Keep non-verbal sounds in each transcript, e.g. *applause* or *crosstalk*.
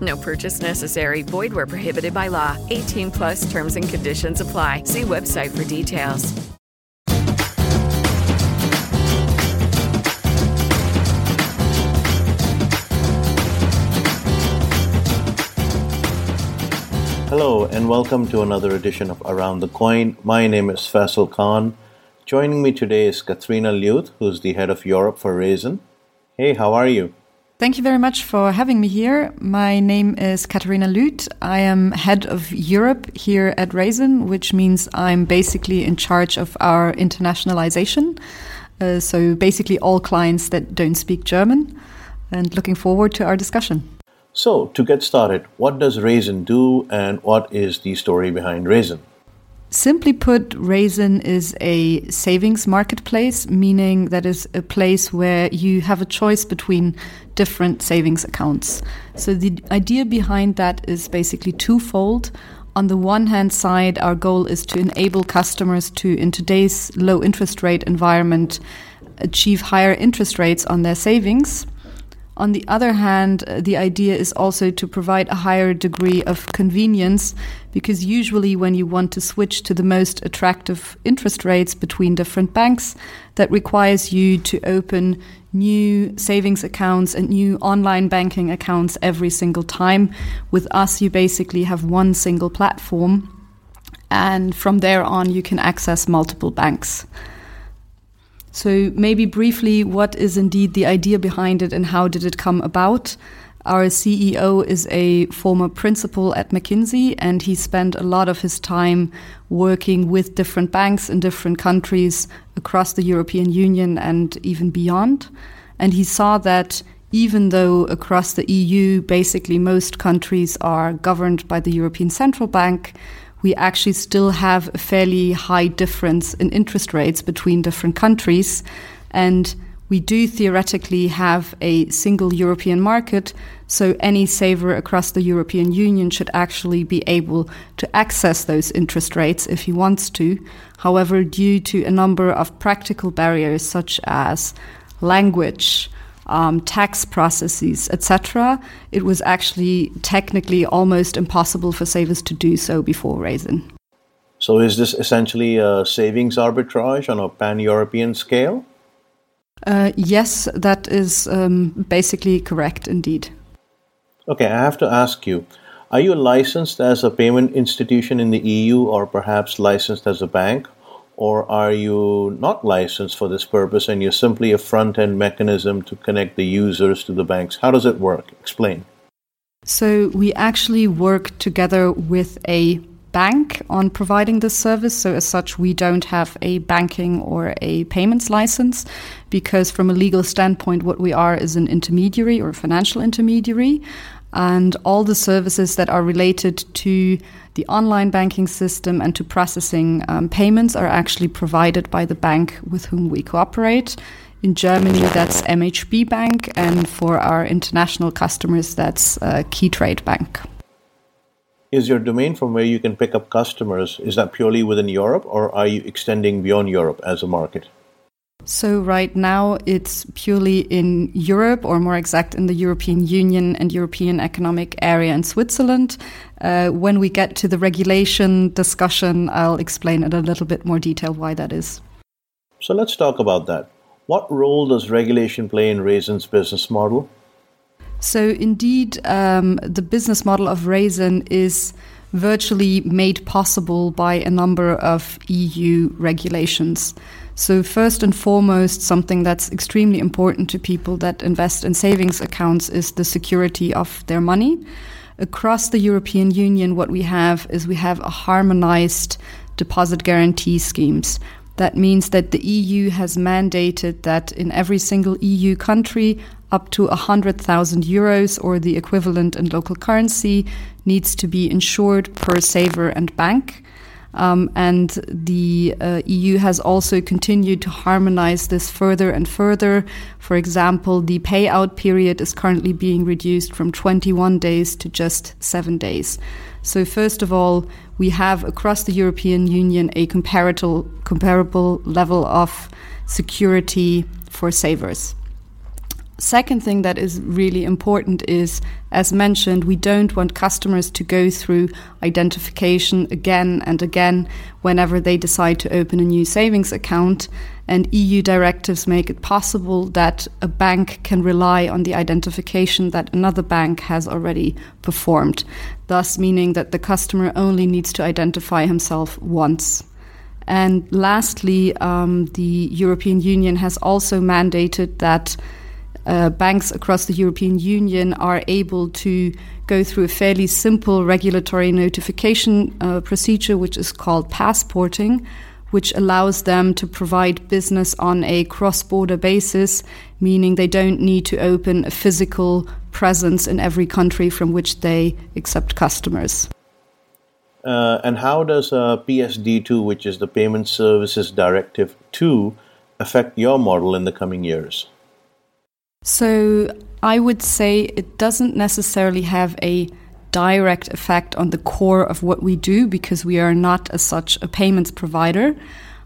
No purchase necessary. Void where prohibited by law. 18 plus terms and conditions apply. See website for details. Hello, and welcome to another edition of Around the Coin. My name is Faisal Khan. Joining me today is Katrina Luth, who's the head of Europe for Raisin. Hey, how are you? Thank you very much for having me here. My name is Katharina Luth. I am head of Europe here at Raisin, which means I'm basically in charge of our internationalization. Uh, so basically, all clients that don't speak German, and looking forward to our discussion. So, to get started, what does Raisin do and what is the story behind Raisin? Simply put, Raisin is a savings marketplace, meaning that is a place where you have a choice between different savings accounts. So the idea behind that is basically twofold. On the one hand side, our goal is to enable customers to, in today's low interest rate environment, achieve higher interest rates on their savings. On the other hand, the idea is also to provide a higher degree of convenience because usually when you want to switch to the most attractive interest rates between different banks, that requires you to open new savings accounts and new online banking accounts every single time. With us, you basically have one single platform, and from there on, you can access multiple banks. So, maybe briefly, what is indeed the idea behind it and how did it come about? Our CEO is a former principal at McKinsey, and he spent a lot of his time working with different banks in different countries across the European Union and even beyond. And he saw that even though across the EU, basically most countries are governed by the European Central Bank, we actually still have a fairly high difference in interest rates between different countries. And we do theoretically have a single European market, so any saver across the European Union should actually be able to access those interest rates if he wants to. However, due to a number of practical barriers such as language, um, tax processes, etc., it was actually technically almost impossible for savers to do so before Raisin. So, is this essentially a savings arbitrage on a pan European scale? Uh, yes, that is um, basically correct indeed. Okay, I have to ask you are you licensed as a payment institution in the EU or perhaps licensed as a bank? or are you not licensed for this purpose and you're simply a front end mechanism to connect the users to the banks? How does it work? Explain. So, we actually work together with a bank on providing this service. So, as such, we don't have a banking or a payments license because, from a legal standpoint, what we are is an intermediary or a financial intermediary. And all the services that are related to the online banking system and to processing um, payments are actually provided by the bank with whom we cooperate. In Germany, that's MHB Bank, and for our international customers, that's uh, Keytrade Bank. Is your domain from where you can pick up customers, is that purely within Europe, or are you extending beyond Europe as a market? So, right now it's purely in Europe, or more exact, in the European Union and European Economic Area in Switzerland. Uh, when we get to the regulation discussion, I'll explain in a little bit more detail why that is. So, let's talk about that. What role does regulation play in Raisin's business model? So, indeed, um, the business model of Raisin is virtually made possible by a number of EU regulations. So, first and foremost, something that's extremely important to people that invest in savings accounts is the security of their money. Across the European Union, what we have is we have a harmonized deposit guarantee schemes. That means that the EU has mandated that in every single EU country, up to 100,000 euros or the equivalent in local currency needs to be insured per saver and bank. Um, and the uh, EU has also continued to harmonize this further and further. For example, the payout period is currently being reduced from 21 days to just seven days. So, first of all, we have across the European Union a comparable, comparable level of security for savers. Second thing that is really important is, as mentioned, we don't want customers to go through identification again and again whenever they decide to open a new savings account. And EU directives make it possible that a bank can rely on the identification that another bank has already performed, thus meaning that the customer only needs to identify himself once. And lastly, um, the European Union has also mandated that uh, banks across the European Union are able to go through a fairly simple regulatory notification uh, procedure, which is called passporting, which allows them to provide business on a cross border basis, meaning they don't need to open a physical presence in every country from which they accept customers. Uh, and how does uh, PSD2, which is the Payment Services Directive 2, affect your model in the coming years? So I would say it doesn't necessarily have a direct effect on the core of what we do because we are not as such a payments provider.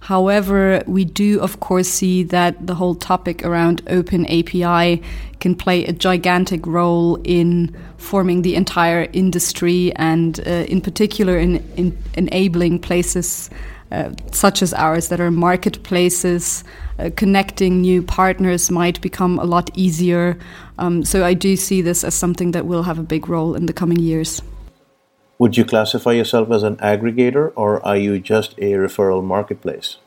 However, we do, of course, see that the whole topic around open API can play a gigantic role in forming the entire industry and, uh, in particular, in, in enabling places uh, such as ours that are marketplaces. Uh, connecting new partners might become a lot easier. Um, so I do see this as something that will have a big role in the coming years. Would you classify yourself as an aggregator or are you just a referral marketplace?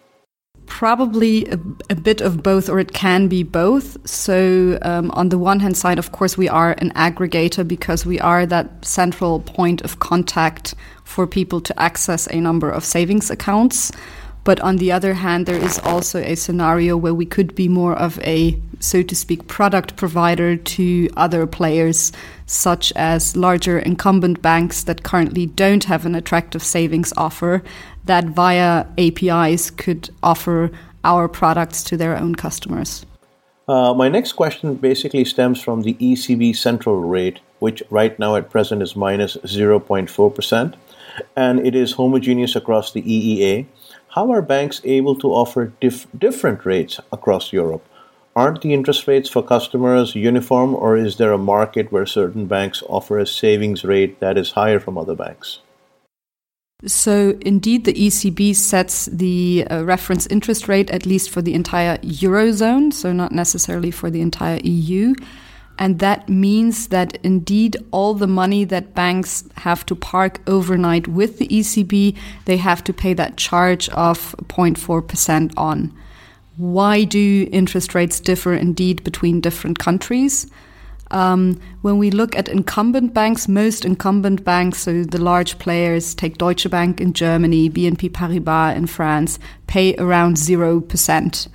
Probably a, a, bit of both, or it can be both. So, um, on the one hand side, of course, we are an aggregator because we are that central point of contact for people to access a number of savings accounts. But on the other hand, there is also a scenario where we could be more of a, so to speak, product provider to other players, such as larger incumbent banks that currently don't have an attractive savings offer, that via APIs could offer our products to their own customers. Uh, my next question basically stems from the ECB central rate, which right now at present is minus 0.4%, and it is homogeneous across the EEA. How are banks able to offer dif- different rates across Europe? Aren't the interest rates for customers uniform, or is there a market where certain banks offer a savings rate that is higher from other banks? So, indeed, the ECB sets the uh, reference interest rate at least for the entire Eurozone, so not necessarily for the entire EU. And that means that indeed all the money that banks have to park overnight with the ECB, they have to pay that charge of 0.4% on. Why do interest rates differ indeed between different countries? Um, when we look at incumbent banks, most incumbent banks, so the large players, take Deutsche Bank in Germany, BNP Paribas in France, pay around 0%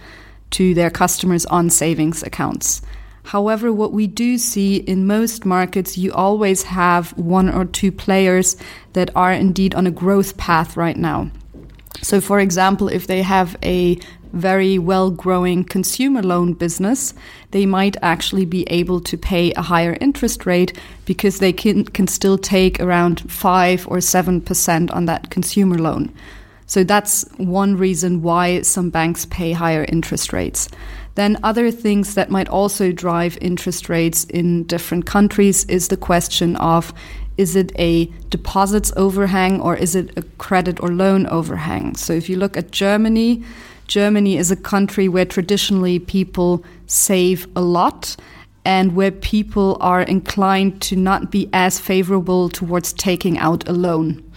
to their customers on savings accounts. However, what we do see in most markets, you always have one or two players that are indeed on a growth path right now. So, for example, if they have a very well growing consumer loan business, they might actually be able to pay a higher interest rate because they can, can still take around 5 or 7% on that consumer loan. So that's one reason why some banks pay higher interest rates. Then, other things that might also drive interest rates in different countries is the question of is it a deposits overhang or is it a credit or loan overhang? So, if you look at Germany, Germany is a country where traditionally people save a lot and where people are inclined to not be as favorable towards taking out a loan.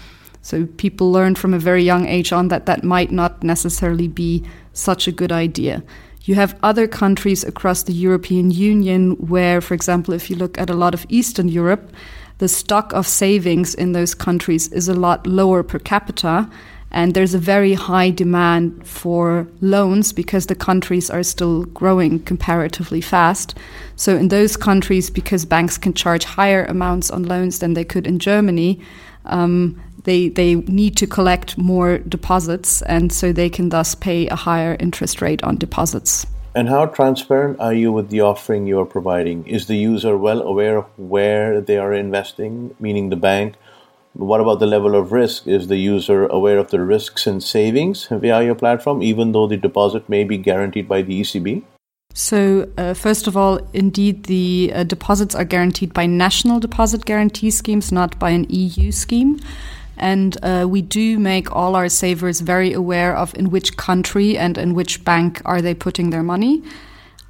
So people learn from a very young age on that that might not necessarily be such a good idea. You have other countries across the European Union where, for example, if you look at a lot of Eastern Europe, the stock of savings in those countries is a lot lower per capita. And there's a very high demand for loans because the countries are still growing comparatively fast. So, in those countries, because banks can charge higher amounts on loans than they could in Germany, um, they, they need to collect more deposits, and so they can thus pay a higher interest rate on deposits. And how transparent are you with the offering you are providing? Is the user well aware of where they are investing, meaning the bank? What about the level of risk? Is the user aware of the risks and savings via your platform, even though the deposit may be guaranteed by the ECB? So, uh, first of all, indeed, the uh, deposits are guaranteed by national deposit guarantee schemes, not by an EU scheme. And uh, we do make all our savers very aware of in which country and in which bank are they putting their money.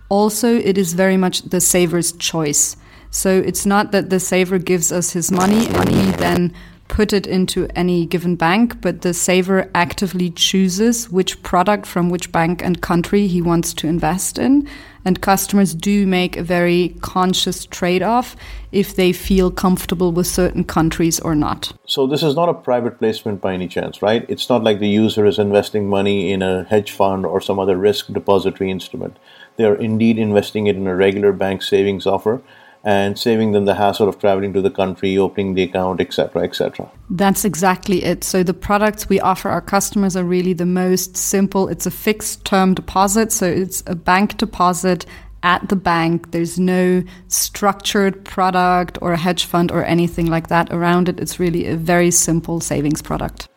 Also, it is very much the saver's choice. So it's not that the saver gives us his money and we then put it into any given bank, but the saver actively chooses which product from which bank and country he wants to invest in. And customers do make a very conscious trade off if they feel comfortable with certain countries or not. So, this is not a private placement by any chance, right? It's not like the user is investing money in a hedge fund or some other risk depository instrument. They are indeed investing it in a regular bank savings offer and saving them the hassle of traveling to the country, opening the account, etc., etc. That's exactly it. So the products we offer our customers are really the most simple. It's a fixed term deposit, so it's a bank deposit at the bank. There's no structured product or a hedge fund or anything like that around it. It's really a very simple savings product.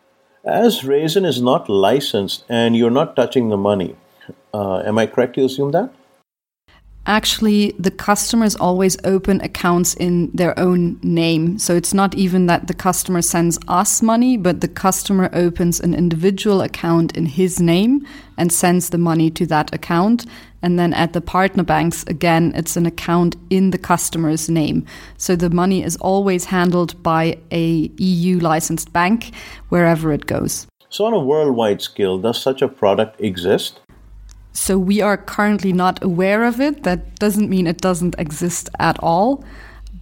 As Raisin is not licensed and you're not touching the money, uh, am I correct to assume that? Actually the customers always open accounts in their own name. So it's not even that the customer sends us money, but the customer opens an individual account in his name and sends the money to that account. And then at the partner banks, again, it's an account in the customer's name. So the money is always handled by a EU licensed bank wherever it goes. So on a worldwide scale, does such a product exist? So we are currently not aware of it. That doesn't mean it doesn't exist at all.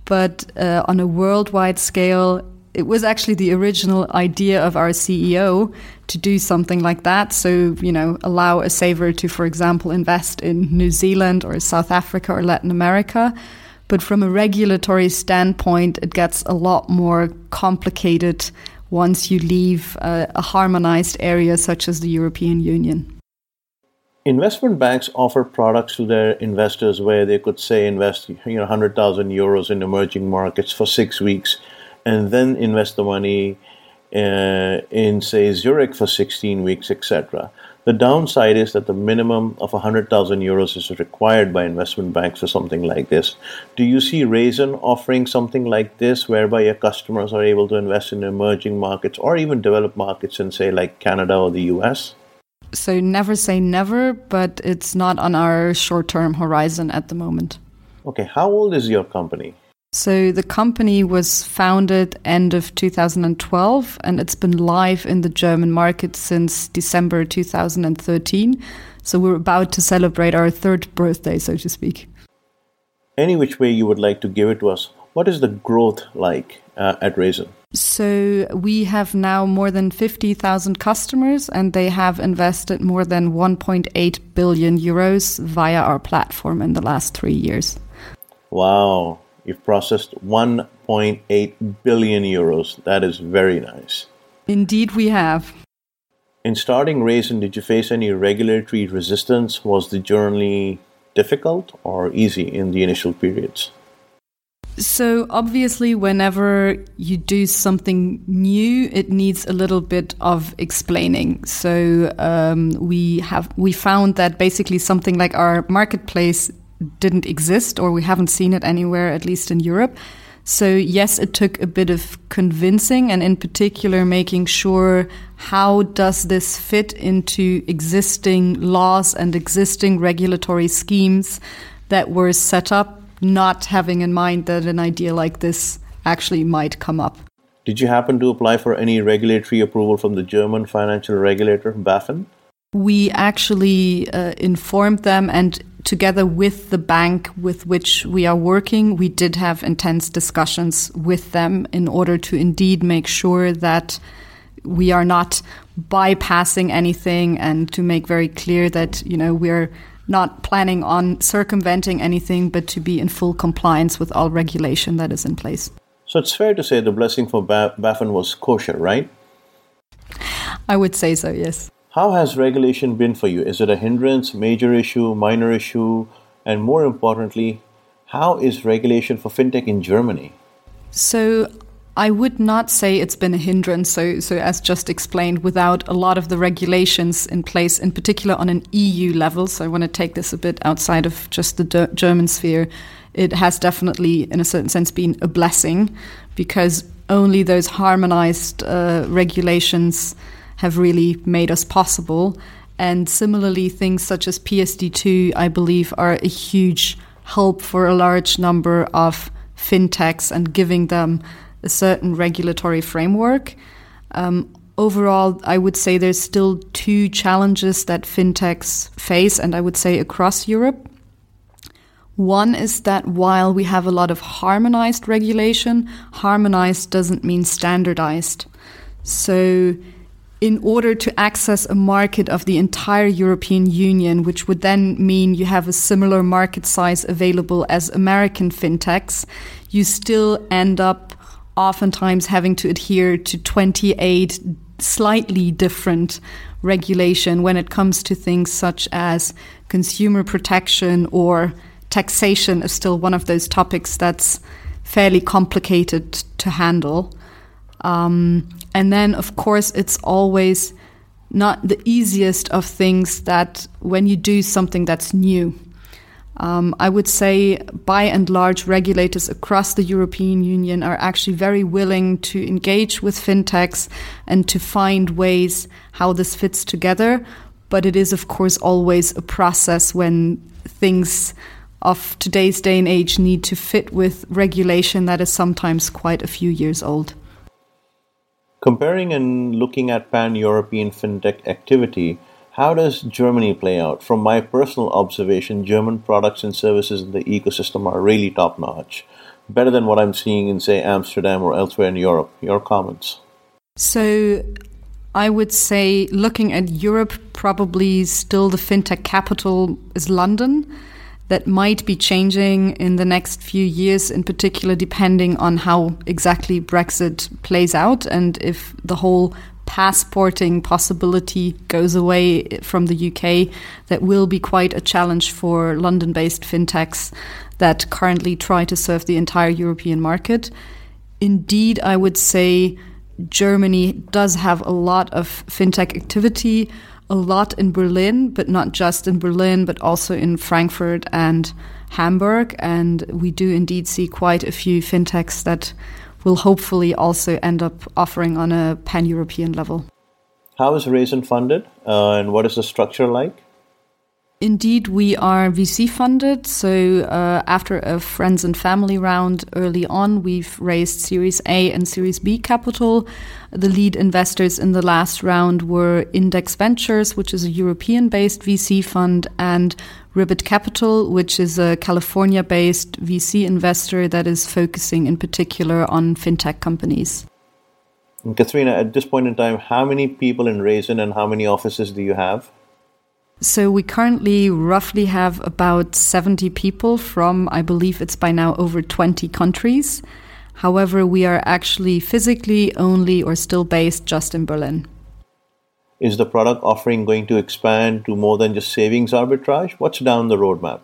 But uh, on a worldwide scale, it was actually the original idea of our CEO to do something like that. So, you know, allow a saver to, for example, invest in New Zealand or South Africa or Latin America. But from a regulatory standpoint, it gets a lot more complicated once you leave a, a harmonized area such as the European Union investment banks offer products to their investors where they could say invest you know 100,000 euros in emerging markets for 6 weeks and then invest the money uh, in say Zurich for 16 weeks etc the downside is that the minimum of 100,000 euros is required by investment banks for something like this. Do you see Raisin offering something like this whereby your customers are able to invest in emerging markets or even developed markets in, say, like Canada or the US? So never say never, but it's not on our short term horizon at the moment. Okay, how old is your company? So the company was founded end of 2012 and it's been live in the German market since December 2013. So we're about to celebrate our third birthday, so to speak. Any which way you would like to give it to us, what is the growth like uh, at Raisin? So we have now more than 50,000 customers and they have invested more than 1.8 billion euros via our platform in the last three years. Wow. You've processed 1.8 billion euros. That is very nice. Indeed, we have. In starting Raisin, did you face any regulatory resistance? Was the journey difficult or easy in the initial periods? So obviously, whenever you do something new, it needs a little bit of explaining. So um, we have we found that basically something like our marketplace didn't exist, or we haven't seen it anywhere, at least in Europe. So yes, it took a bit of convincing, and in particular, making sure how does this fit into existing laws and existing regulatory schemes that were set up not having in mind that an idea like this actually might come up. Did you happen to apply for any regulatory approval from the German financial regulator, BaFin? We actually uh, informed them, and together with the bank with which we are working, we did have intense discussions with them in order to indeed make sure that we are not bypassing anything and to make very clear that, you know, we're not planning on circumventing anything, but to be in full compliance with all regulation that is in place. So it's fair to say the blessing for BaFin was kosher, right? I would say so, yes. How has regulation been for you? Is it a hindrance, major issue, minor issue? And more importantly, how is regulation for fintech in Germany? So I would not say it's been a hindrance. So, so as just explained, without a lot of the regulations in place, in particular on an EU level. So I want to take this a bit outside of just the German sphere. It has definitely, in a certain sense, been a blessing because only those harmonized uh, regulations have really made us possible. And similarly, things such as PSD2, I believe, are a huge help for a large number of fintechs and giving them a certain regulatory framework. Um, overall, I would say there's still two challenges that fintechs face, and I would say across Europe. One is that while we have a lot of harmonized regulation, harmonized doesn't mean standardized. So, in order to access a market of the entire European Union, which would then mean you have a similar market size available as American fintechs, you still end up oftentimes having to adhere to 28 slightly different regulation when it comes to things such as consumer protection or taxation is still one of those topics that's fairly complicated to handle. Um, and then, of course, it's always not the easiest of things that when you do something that's new. Um, I would say, by and large, regulators across the European Union are actually very willing to engage with fintechs and to find ways how this fits together. But it is, of course, always a process when things of today's day and age need to fit with regulation that is sometimes quite a few years old. Comparing and looking at pan European fintech activity, how does Germany play out? From my personal observation, German products and services in the ecosystem are really top notch, better than what I'm seeing in, say, Amsterdam or elsewhere in Europe. Your comments? So, I would say, looking at Europe, probably still the fintech capital is London. That might be changing in the next few years, in particular, depending on how exactly Brexit plays out and if the whole passporting possibility goes away from the UK, that will be quite a challenge for London based fintechs that currently try to serve the entire European market. Indeed, I would say Germany does have a lot of fintech activity, a lot in Berlin, but not just in Berlin, but also in Frankfurt and Hamburg. And we do indeed see quite a few fintechs that will hopefully also end up offering on a pan European level. How is Raisin funded uh, and what is the structure like? Indeed, we are VC funded. So, uh, after a friends and family round early on, we've raised Series A and Series B capital. The lead investors in the last round were Index Ventures, which is a European based VC fund, and Ribbit Capital, which is a California based VC investor that is focusing in particular on fintech companies. And Katharina, at this point in time, how many people in Raisin and how many offices do you have? So we currently roughly have about 70 people from, I believe it's by now over 20 countries. However, we are actually physically only or still based just in Berlin. Is the product offering going to expand to more than just savings arbitrage? What's down the roadmap?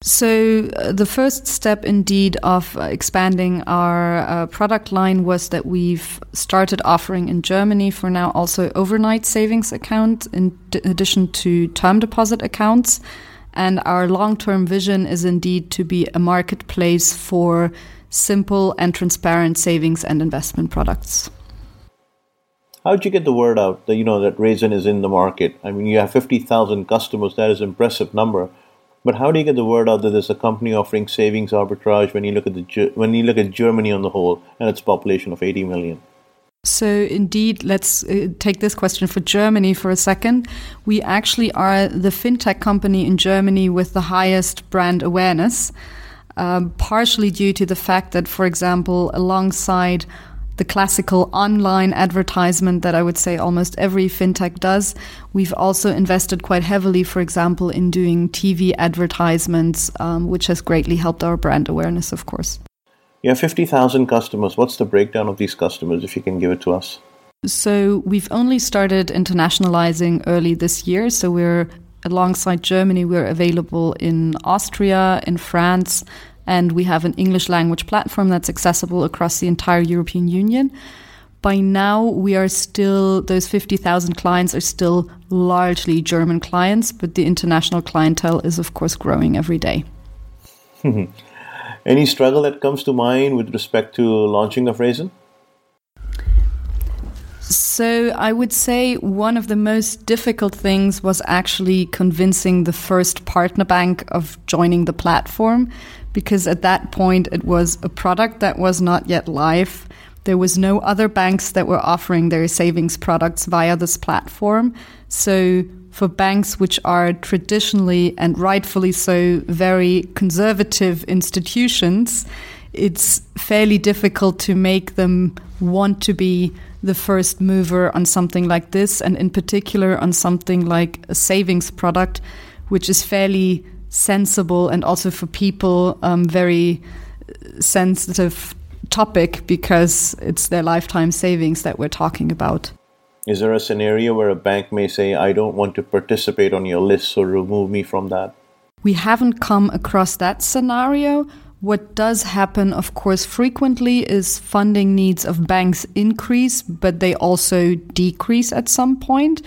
So, uh, the first step indeed of uh, expanding our uh, product line was that we've started offering in Germany for now also overnight savings account in d- addition to term deposit accounts. And our long term vision is indeed to be a marketplace for simple and transparent savings and investment products. How'd you get the word out that you know that Raisin is in the market? I mean, you have fifty thousand customers. That is an impressive number But how do you get the word out that there's a company offering savings arbitrage when you look at the when you look at Germany on the whole and its population of 80 million? So, indeed, let's uh, take this question for Germany for a second. We actually are the fintech company in Germany with the highest brand awareness, um, partially due to the fact that, for example, alongside the classical online advertisement that I would say almost every fintech does. We've also invested quite heavily, for example, in doing TV advertisements, um, which has greatly helped our brand awareness, of course. You have 50,000 customers. What's the breakdown of these customers, if you can give it to us? So, we've only started internationalizing early this year. So, we're alongside Germany, we're available in Austria, in France, and we have an English language platform that's accessible across the entire European Union. By now, we are still, those 50,000 clients are still largely German clients, but the international clientele is, of course, growing every day. *laughs* Any struggle that comes to mind with respect to launching of Raisin? So, I would say one of the most difficult things was actually convincing the first partner bank of joining the platform because at that point it was a product that was not yet live. There was no other banks that were offering their savings products via this platform. So for banks which are traditionally and rightfully so very conservative institutions, it's fairly difficult to make them want to be the first mover on something like this, and in particular on something like a savings product, which is fairly sensible and also for people um, very sensitive topic because it's their lifetime savings that we're talking about. Is there a scenario where a bank may say, I don't want to participate on your list, so remove me from that? We haven't come across that scenario. What does happen, of course, frequently is funding needs of banks increase, but they also decrease at some point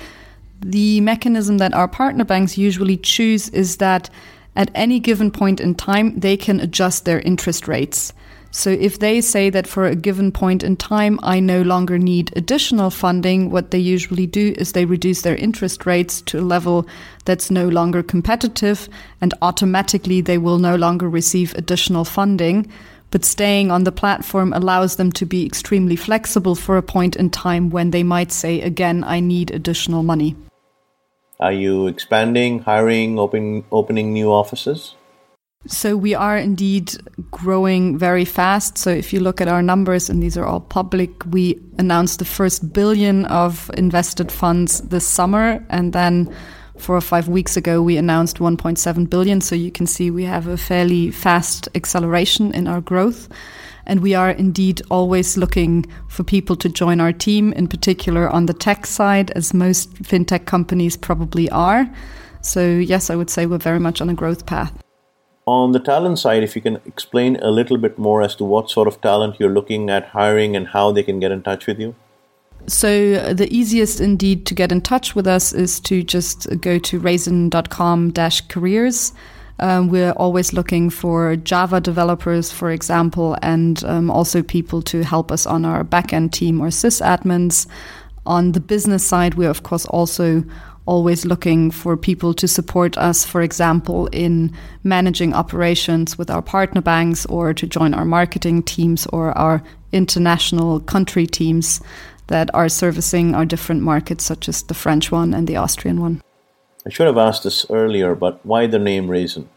the mechanism that our partner banks usually choose is that at any given point in time, they can adjust their interest rates. So if they say that for a given point in time, I no longer need additional funding, what they usually do is they reduce their interest rates to a level that's no longer competitive, and automatically they will no longer receive additional funding. But staying on the platform allows them to be extremely flexible for a point in time when they might say, again, I need additional money. Are you expanding, hiring, open, opening new offices? So we are indeed growing very fast. So if you look at our numbers, and these are all public, we announced the first billion of invested funds this summer, and then four or five weeks ago we announced 1.7 billion. So you can see we have a fairly fast acceleration in our growth. And we are indeed always looking for people to join our team, in particular on the tech side, as most fintech companies probably are. So, yes, I would say we're very much on a growth path. On the talent side, if you can explain a little bit more as to what sort of talent you're looking at hiring and how they can get in touch with you. So the easiest indeed to get in touch with us is to just go to raisin.com careers um, we're always looking for Java developers, for example, and um, also people to help us on our backend team or sysadmins. On the business side, we're of course also always looking for people to support us, for example, in managing operations with our partner banks or to join our marketing teams or our international country teams that are servicing our different markets, such as the French one and the Austrian one. I should have asked this earlier, but why the name Raisin?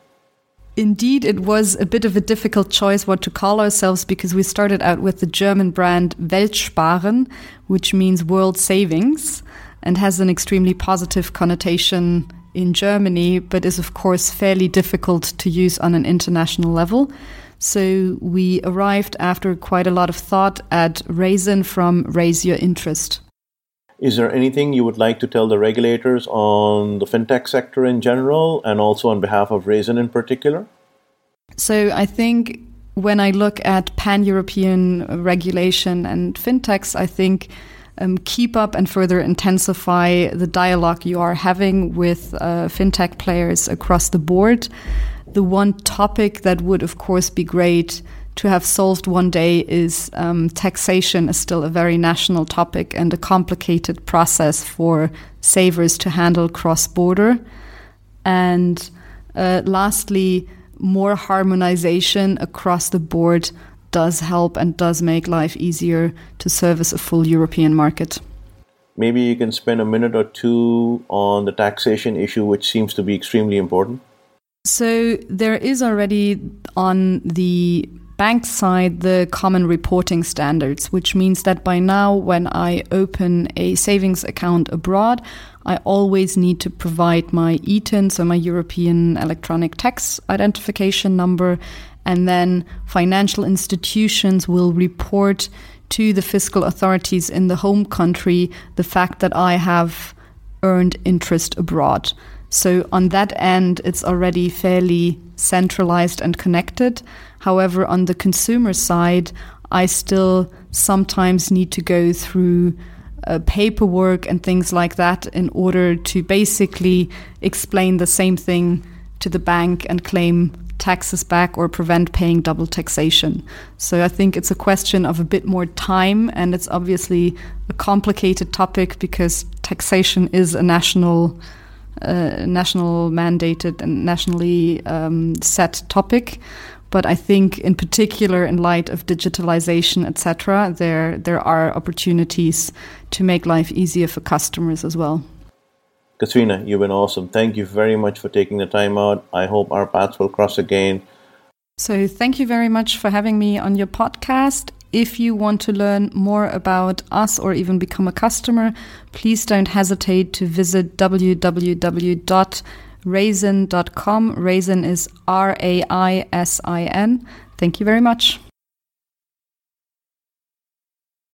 Indeed, it was a bit of a difficult choice what to call ourselves because we started out with the German brand Weltsparen, which means world savings and has an extremely positive connotation in Germany, but is of course fairly difficult to use on an international level. So we arrived after quite a lot of thought at Raisin from Raise Your Interest. Is there anything you would like to tell the regulators on the fintech sector in general and also on behalf of Raisin in particular? So I think when I look at pan European regulation and fintechs, I think um, keep up and further intensify the dialogue you are having with uh, fintech players across the board. The one topic that would, of course, be great to have solved one day is um, taxation is still a very national topic and a complicated process for savers to handle cross border. And Uh, lastly, more harmonization across the board does help and does make life easier to service a full European market. Maybe you can spend a minute or two on the taxation issue, which seems to be extremely important. So, there is already on the bank side the common reporting standards, which means that by now, when I open a savings account abroad, I always need to provide my ETIN, so my European electronic tax identification number, and then financial institutions will report to the fiscal authorities in the home country the fact that I have earned interest abroad. So, on that end, it's already fairly centralized and connected. However, on the consumer side, I still sometimes need to go through uh, paperwork and things like that in order to basically explain the same thing to the bank and claim taxes back or prevent paying double taxation. So I think it's a question of a bit more time, and it's obviously a complicated topic because taxation is a national. Uh, national mandated and nationally um, set topic, but I think in particular in light of digitalization, etc., there there are opportunities to make life easier for customers as well. Katrina, you've been awesome. Thank you very much for taking the time out. I hope our paths will cross again. So, thank you very much for having me on your podcast. If you want to learn more about us or even become a customer, please don't hesitate to visit www.raisin.com. Raisin is R A I S I N. Thank you very much.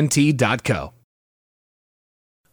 AT&T.co.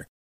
manner